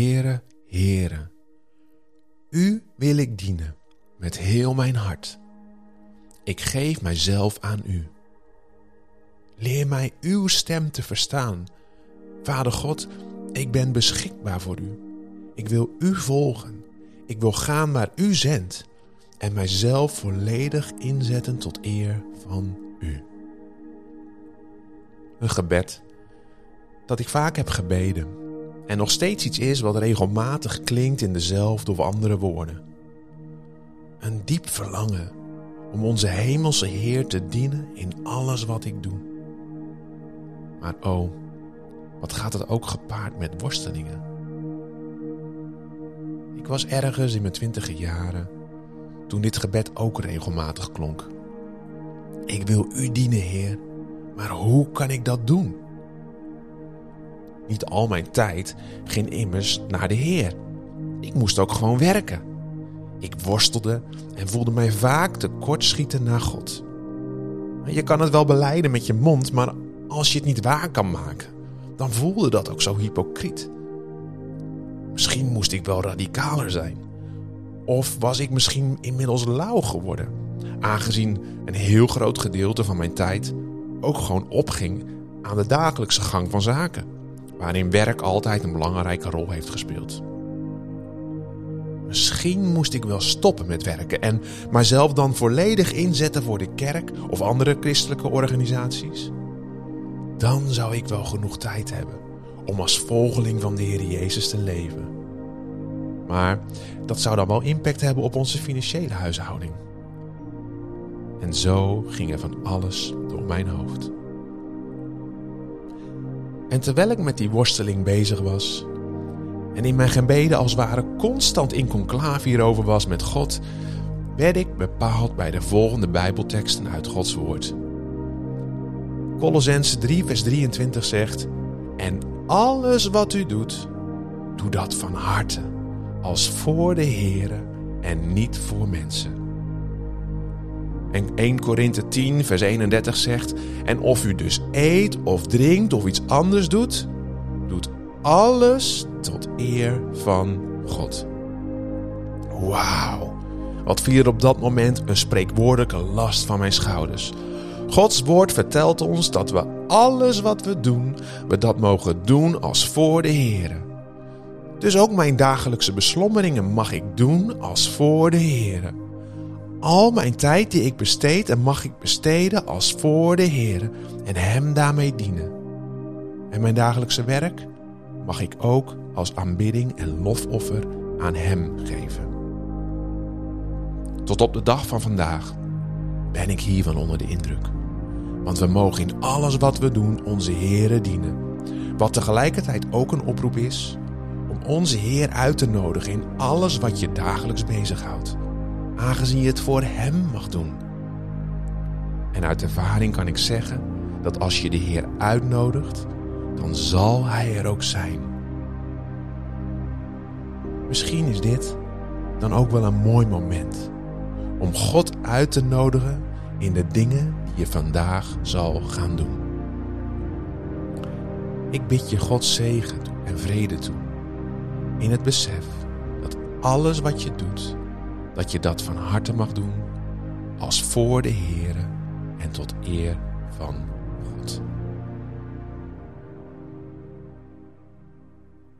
Heere, Heere, U wil ik dienen met heel mijn hart. Ik geef mijzelf aan U. Leer mij Uw stem te verstaan. Vader God, ik ben beschikbaar voor U. Ik wil U volgen. Ik wil gaan waar U zendt en mijzelf volledig inzetten tot eer van U. Een gebed dat ik vaak heb gebeden en nog steeds iets is wat regelmatig klinkt in dezelfde of andere woorden. Een diep verlangen om onze Hemelse Heer te dienen in alles wat ik doe. Maar oh, wat gaat het ook gepaard met worstelingen? Ik was ergens in mijn twintige jaren toen dit gebed ook regelmatig klonk. Ik wil u dienen, Heer, maar hoe kan ik dat doen? Niet al mijn tijd ging immers naar de Heer. Ik moest ook gewoon werken. Ik worstelde en voelde mij vaak tekortschieten naar God. Je kan het wel beleiden met je mond, maar als je het niet waar kan maken, dan voelde dat ook zo hypocriet. Misschien moest ik wel radicaler zijn. Of was ik misschien inmiddels lauw geworden, aangezien een heel groot gedeelte van mijn tijd ook gewoon opging aan de dagelijkse gang van zaken, waarin werk altijd een belangrijke rol heeft gespeeld. Misschien moest ik wel stoppen met werken en mijzelf dan volledig inzetten voor de kerk of andere christelijke organisaties. Dan zou ik wel genoeg tijd hebben om als volgeling van de Heer Jezus te leven. Maar dat zou dan wel impact hebben op onze financiële huishouding. En zo ging er van alles door mijn hoofd. En terwijl ik met die worsteling bezig was en in mijn gebeden als ware constant in conclave hierover was met God, werd ik bepaald bij de volgende Bijbelteksten uit Gods woord. Colossense 3 vers 23 zegt: En alles wat u doet, doe dat van harte, als voor de Here en niet voor mensen. En 1 Korinthe 10 vers 31 zegt: En of u dus eet of drinkt of iets anders doet, doet alles tot eer van God. Wauw, wat viel op dat moment een spreekwoordelijke last van mijn schouders. Gods woord vertelt ons dat we alles wat we doen, we dat mogen doen als voor de Heer. Dus ook mijn dagelijkse beslommeringen mag ik doen als voor de Heer. Al mijn tijd die ik besteed en mag ik besteden als voor de Heer en Hem daarmee dienen. En mijn dagelijkse werk mag ik ook als aanbidding en lofoffer aan Hem geven. Tot op de dag van vandaag ben ik hiervan onder de indruk. Want we mogen in alles wat we doen onze Heere dienen. Wat tegelijkertijd ook een oproep is om onze Heer uit te nodigen in alles wat je dagelijks bezighoudt. Aangezien je het voor Hem mag doen. En uit ervaring kan ik zeggen dat als je de Heer uitnodigt, dan zal Hij er ook zijn. Misschien is dit dan ook wel een mooi moment om God uit te nodigen in de dingen die je vandaag zal gaan doen. Ik bid je God zegen en vrede toe. In het besef dat alles wat je doet, dat je dat van harte mag doen als voor de Heren en tot eer van God.